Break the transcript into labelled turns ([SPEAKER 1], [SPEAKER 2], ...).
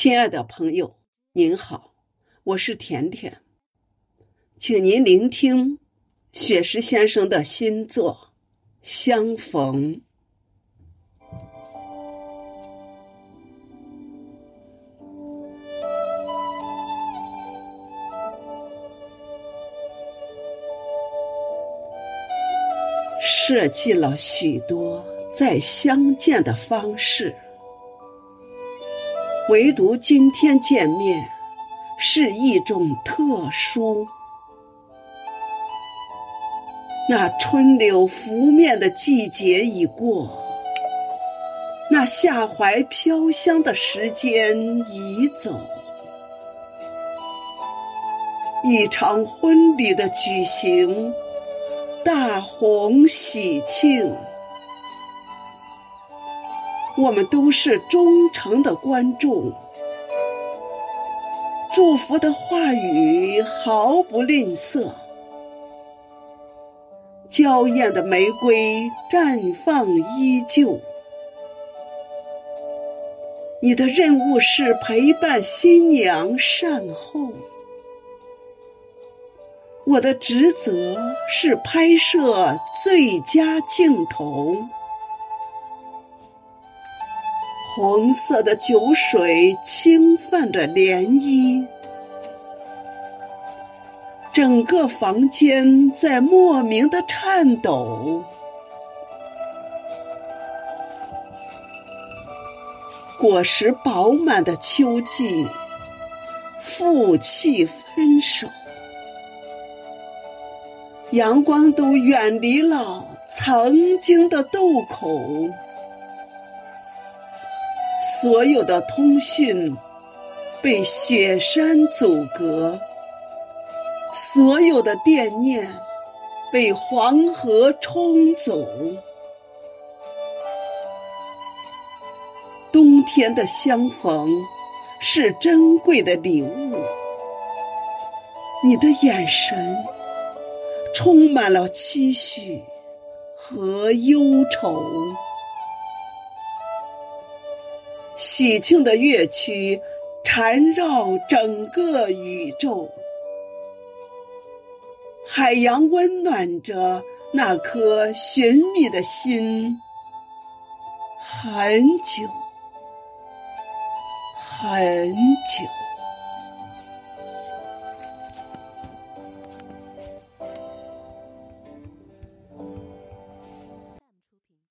[SPEAKER 1] 亲爱的朋友，您好，我是甜甜，请您聆听雪石先生的新作《相逢》。设计了许多再相见的方式。唯独今天见面，是一种特殊。那春柳拂面的季节已过，那夏槐飘香的时间已走。一场婚礼的举行，大红喜庆。我们都是忠诚的观众，祝福的话语毫不吝啬，娇艳的玫瑰绽放依旧。你的任务是陪伴新娘善后，我的职责是拍摄最佳镜头。红色的酒水轻泛着涟漪，整个房间在莫名的颤抖。果实饱满的秋季，负气分手，阳光都远离了曾经的渡口。所有的通讯被雪山阻隔，所有的惦念被黄河冲走。冬天的相逢是珍贵的礼物，你的眼神充满了期许和忧愁。喜庆的乐曲缠绕整个宇宙，海洋温暖着那颗寻觅的心，很久，很久。